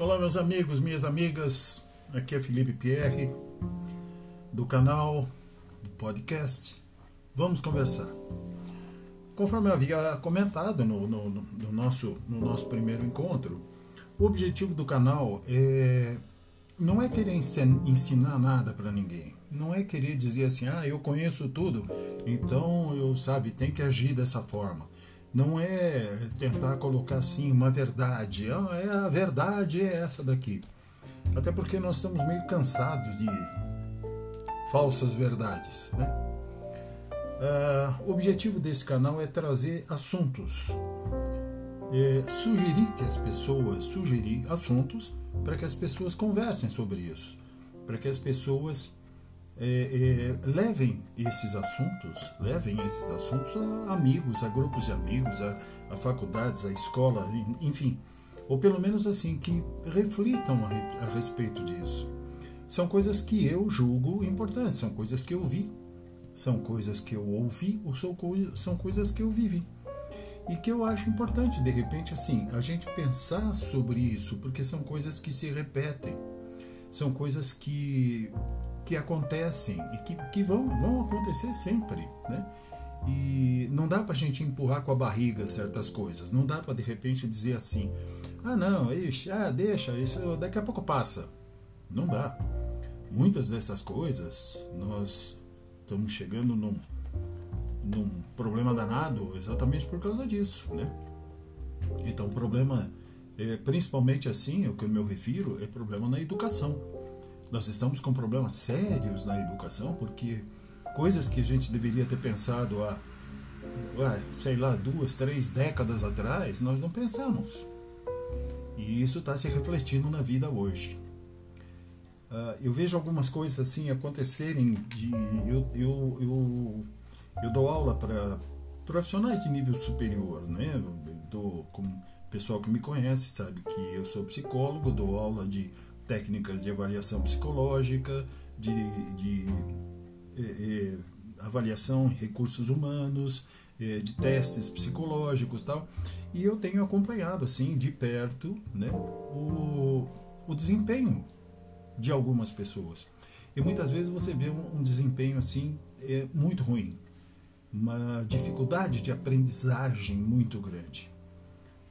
Olá, meus amigos, minhas amigas. Aqui é Felipe Pierre, do canal do podcast. Vamos conversar. Conforme havia comentado no, no, no, nosso, no nosso primeiro encontro, o objetivo do canal é, não é querer ensinar nada para ninguém. Não é querer dizer assim, ah, eu conheço tudo, então eu, sabe, tem que agir dessa forma não é tentar colocar assim uma verdade. Ah, é a verdade é essa daqui. Até porque nós estamos meio cansados de falsas verdades, né? Uh, o objetivo desse canal é trazer assuntos, é, sugerir que as pessoas, sugerir assuntos para que as pessoas conversem sobre isso, para que as pessoas é, é, levem esses assuntos, levem esses assuntos a amigos, a grupos de amigos, a, a faculdades, a escola, enfim, ou pelo menos assim que reflitam a, a respeito disso. São coisas que eu julgo importantes, são coisas que eu vi, são coisas que eu ouvi ou são, são coisas que eu vivi. E que eu acho importante de repente assim a gente pensar sobre isso porque são coisas que se repetem. São coisas que que acontecem e que, que vão, vão acontecer sempre, né? E não dá para a gente empurrar com a barriga certas coisas. Não dá para de repente dizer assim: ah, não, ixi, ah, deixa, isso daqui a pouco passa. Não dá. Muitas dessas coisas nós estamos chegando num, num problema danado exatamente por causa disso, né? Então, o problema, é, principalmente assim, o que eu me refiro, é problema na educação. Nós estamos com problemas sérios na educação, porque coisas que a gente deveria ter pensado há, sei lá, duas, três décadas atrás, nós não pensamos. E isso está se refletindo na vida hoje. Uh, eu vejo algumas coisas assim acontecerem de eu, eu, eu, eu dou aula para profissionais de nível superior, né? Dou, como pessoal que me conhece sabe que eu sou psicólogo, dou aula de técnicas de avaliação psicológica, de, de eh, eh, avaliação em recursos humanos, eh, de testes psicológicos tal. E eu tenho acompanhado assim de perto né, o, o desempenho de algumas pessoas. E muitas vezes você vê um, um desempenho assim é, muito ruim, uma dificuldade de aprendizagem muito grande.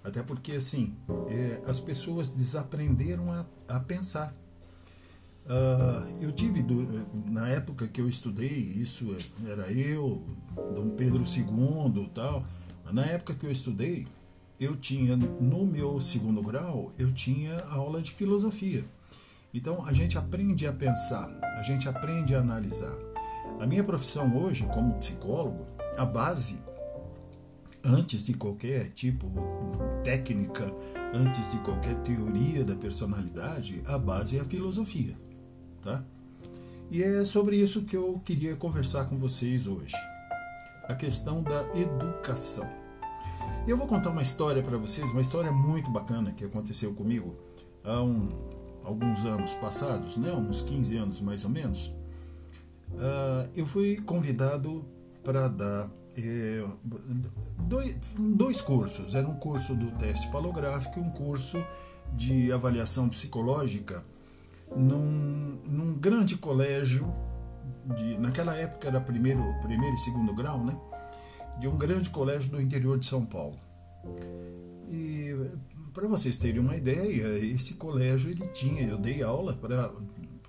Até porque, assim, é, as pessoas desaprenderam a, a pensar. Uh, eu tive, na época que eu estudei, isso era eu, Dom Pedro II tal, na época que eu estudei, eu tinha, no meu segundo grau, eu tinha aula de filosofia. Então, a gente aprende a pensar, a gente aprende a analisar. A minha profissão hoje, como psicólogo, a base antes de qualquer tipo técnica, antes de qualquer teoria da personalidade, a base é a filosofia, tá? E é sobre isso que eu queria conversar com vocês hoje. A questão da educação. Eu vou contar uma história para vocês, uma história muito bacana que aconteceu comigo há um, alguns anos passados, né? uns 15 anos mais ou menos. Uh, eu fui convidado para dar dois, dois cursos. Era um curso do teste palográfico e um curso de avaliação psicológica num, num grande colégio, de, naquela época era primeiro, primeiro e segundo grau, né? De um grande colégio do interior de São Paulo. E para vocês terem uma ideia, esse colégio ele tinha, eu dei aula para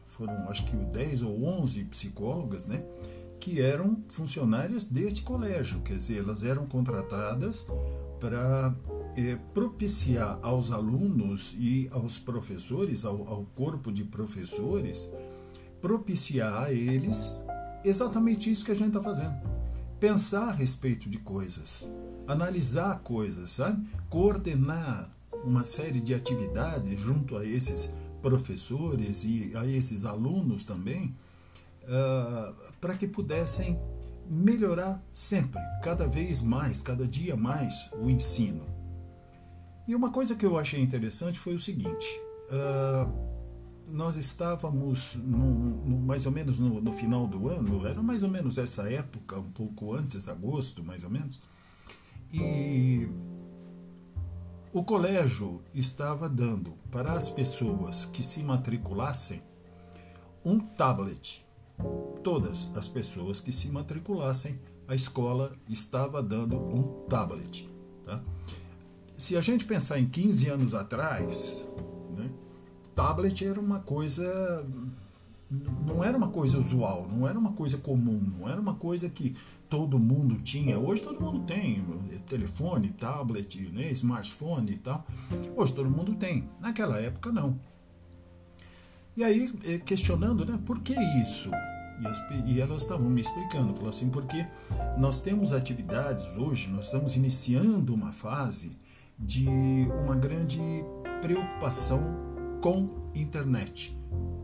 foram acho que 10 ou 11 psicólogas, né? Que eram funcionárias deste colégio, quer dizer, elas eram contratadas para é, propiciar aos alunos e aos professores, ao, ao corpo de professores, propiciar a eles exatamente isso que a gente está fazendo. Pensar a respeito de coisas, analisar coisas, sabe? coordenar uma série de atividades junto a esses professores e a esses alunos também uh, para que pudessem melhorar sempre, cada vez mais, cada dia mais, o ensino. E uma coisa que eu achei interessante foi o seguinte: uh, nós estávamos no, no, mais ou menos no, no, final do ano, era mais ou menos essa época, um pouco antes, agosto, mais ou menos, e o colégio estava dando para as pessoas que se matriculassem um tablet. Todas as pessoas que se matriculassem, a escola estava dando um tablet. Tá? Se a gente pensar em 15 anos atrás, né, tablet era uma coisa não era uma coisa usual, não era uma coisa comum, não era uma coisa que todo mundo tinha. Hoje todo mundo tem telefone, tablet, né, smartphone e tal. Hoje todo mundo tem. Naquela época não. E aí eh, questionando, né, por que isso? E, as, e elas estavam me explicando, falou assim, porque nós temos atividades hoje, nós estamos iniciando uma fase de uma grande preocupação com internet,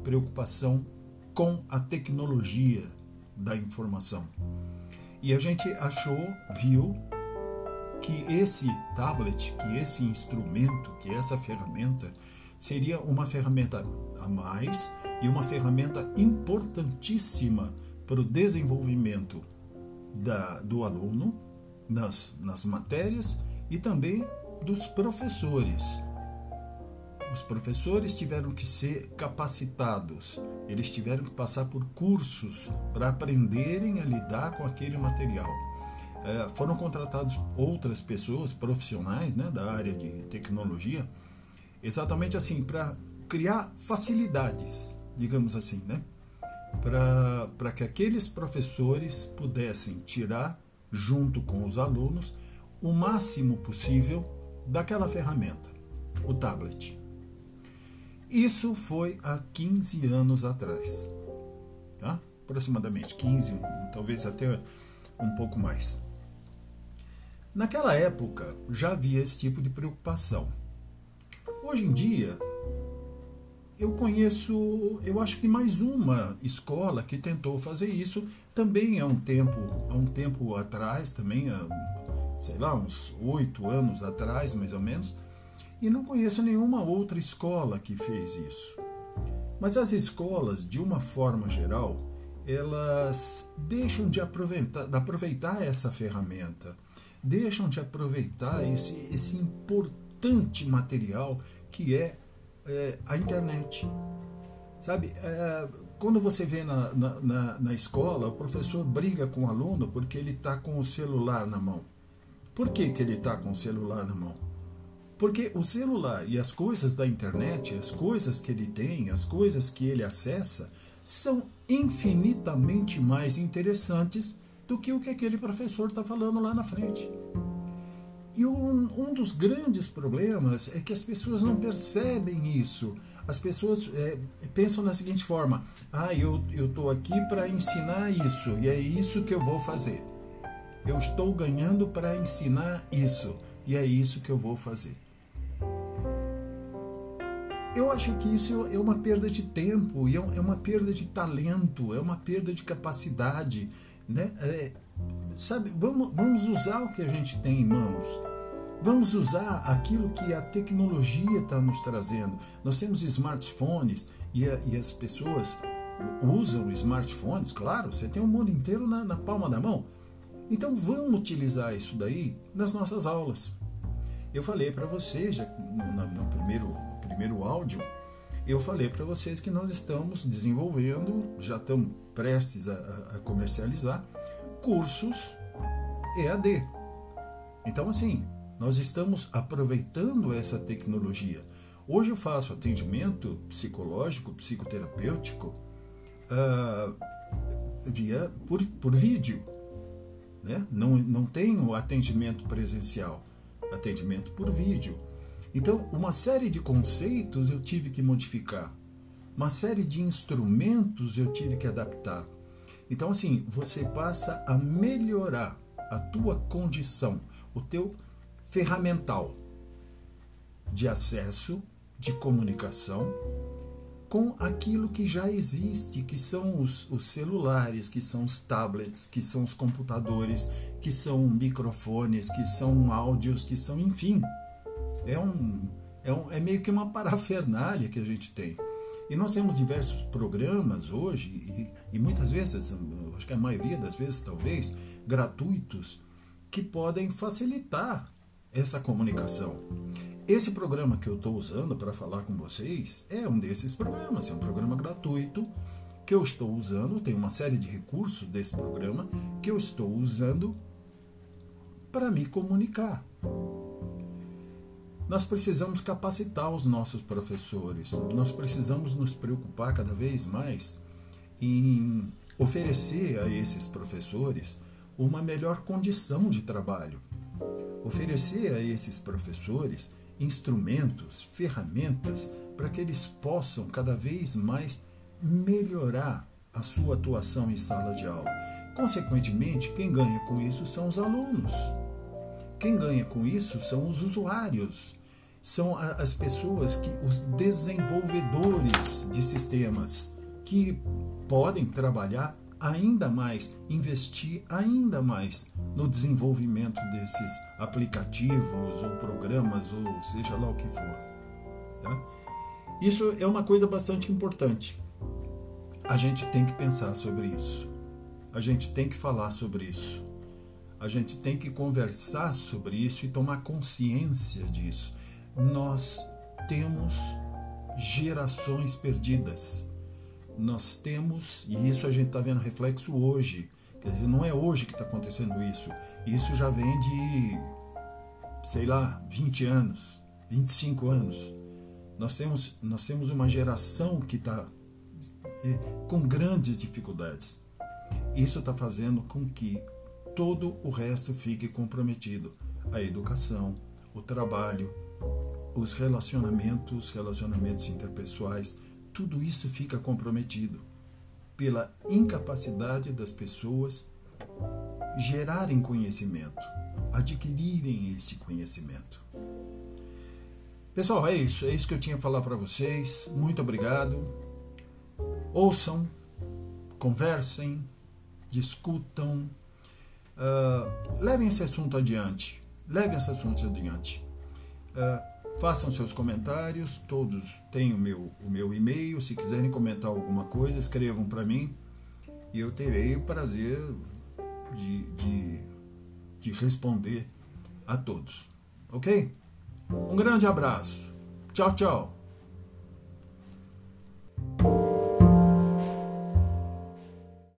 preocupação com a tecnologia da informação. E a gente achou, viu que esse tablet, que esse instrumento, que essa ferramenta seria uma ferramenta a mais e uma ferramenta importantíssima para o desenvolvimento da, do aluno nas, nas matérias e também dos professores os professores tiveram que ser capacitados, eles tiveram que passar por cursos para aprenderem a lidar com aquele material. É, foram contratados outras pessoas, profissionais né, da área de tecnologia, exatamente assim, para criar facilidades, digamos assim, né, para que aqueles professores pudessem tirar, junto com os alunos, o máximo possível daquela ferramenta, o tablet. Isso foi há 15 anos atrás. Tá? Aproximadamente 15, talvez até um pouco mais. Naquela época já havia esse tipo de preocupação. Hoje em dia, eu conheço, eu acho que mais uma escola que tentou fazer isso também há um tempo, há um tempo atrás, também há, sei lá, uns oito anos atrás, mais ou menos, e não conheço nenhuma outra escola que fez isso. Mas as escolas, de uma forma geral, elas deixam de aproveitar, de aproveitar essa ferramenta, deixam de aproveitar esse, esse importante material que é, é a internet. Sabe, é, quando você vê na, na, na, escola, o professor briga com o aluno porque ele está com o celular na mão. Por que, que ele está com o celular na mão? Porque o celular e as coisas da internet, as coisas que ele tem, as coisas que ele acessa, são infinitamente mais interessantes do que o que aquele professor está falando lá na frente. E um, um, dos grandes problemas é que as pessoas não percebem isso. As pessoas é, pensam da seguinte forma: ah, eu estou aqui para ensinar isso, e é isso que eu vou fazer. Eu estou ganhando para ensinar isso, e é isso que eu vou fazer. Eu acho que isso é uma perda de tempo, é, é uma perda de talento, é uma perda de capacidade. Né? É, sabe, vamos, vamos usar o que a gente tem em mãos. Vamos usar aquilo que a tecnologia está nos trazendo. Nós temos smartphones e, a, e, as pessoas usam smartphones, claro, você tem o mundo inteiro na, na palma da mão. Então vamos utilizar isso daí nas nossas aulas. Eu falei para vocês, já no, no, primeiro primeiro áudio, eu falei para vocês que nós estamos desenvolvendo, já estamos prestes a, a comercializar, cursos EAD. Então, assim, nós estamos aproveitando essa tecnologia. Hoje eu faço atendimento psicológico, psicoterapêutico uh, via por, por vídeo. Né? Não, não tenho atendimento presencial, atendimento por vídeo. Então, uma série de conceitos eu tive que modificar, uma série de instrumentos eu tive que adaptar. Então, assim, você passa a melhorar a tua condição, o teu ferramental de acesso, de comunicação com aquilo que já existe, que são os, os, celulares, que são os tablets, que são os computadores, que são microfones, que são áudios, que são, enfim, é, um, é, um, é meio que uma parafernália que a gente tem. E nós temos diversos programas hoje, e, e muitas vezes, acho que a maioria das vezes talvez, gratuitos, que podem facilitar essa comunicação. esse programa que eu estou usando para falar com vocês é um desses programas, é um programa gratuito que eu estou usando, tem uma série de recursos desse programa que eu estou usando para me comunicar. Nós precisamos capacitar os nossos professores, nós precisamos nos preocupar cada vez mais em oferecer a esses professores uma melhor condição de trabalho, oferecer a esses professores instrumentos, ferramentas para que eles possam cada vez mais melhorar a sua atuação em sala de aula. Consequentemente, quem ganha com isso são os alunos. Quem ganha com isso são os usuários, são as pessoas que os desenvolvedores de sistemas que podem trabalhar ainda mais, investir ainda mais no desenvolvimento desses aplicativos ou programas ou seja lá o que for. Tá? Isso é uma coisa bastante importante. A gente tem que pensar sobre isso. A gente tem que falar sobre isso. A gente tem que conversar sobre isso e tomar consciência disso. Nós temos gerações perdidas nós temos, e isso a gente está vendo reflexo hoje, quer dizer, não é hoje que está acontecendo isso, isso já vem de, sei lá, 20 anos, 25 anos. Nós temos, nós temos uma geração que está é, com grandes dificuldades. Isso está fazendo com que todo o resto fique comprometido. A educação, o trabalho, os relacionamentos, relacionamentos interpessoais, tudo isso fica comprometido pela incapacidade das pessoas gerarem conhecimento, adquirirem esse conhecimento. Pessoal, é isso, é isso que eu tinha a falar para vocês. Muito obrigado. Ouçam, conversem, discutam, Uh, levem esse assunto adiante. Levem esse assunto adiante. Uh, façam seus comentários, todos têm o meu, o meu e-mail. Se quiserem comentar alguma coisa, escrevam para mim e eu terei o prazer de, de, de responder a todos. Ok? Um grande abraço. Tchau, tchau.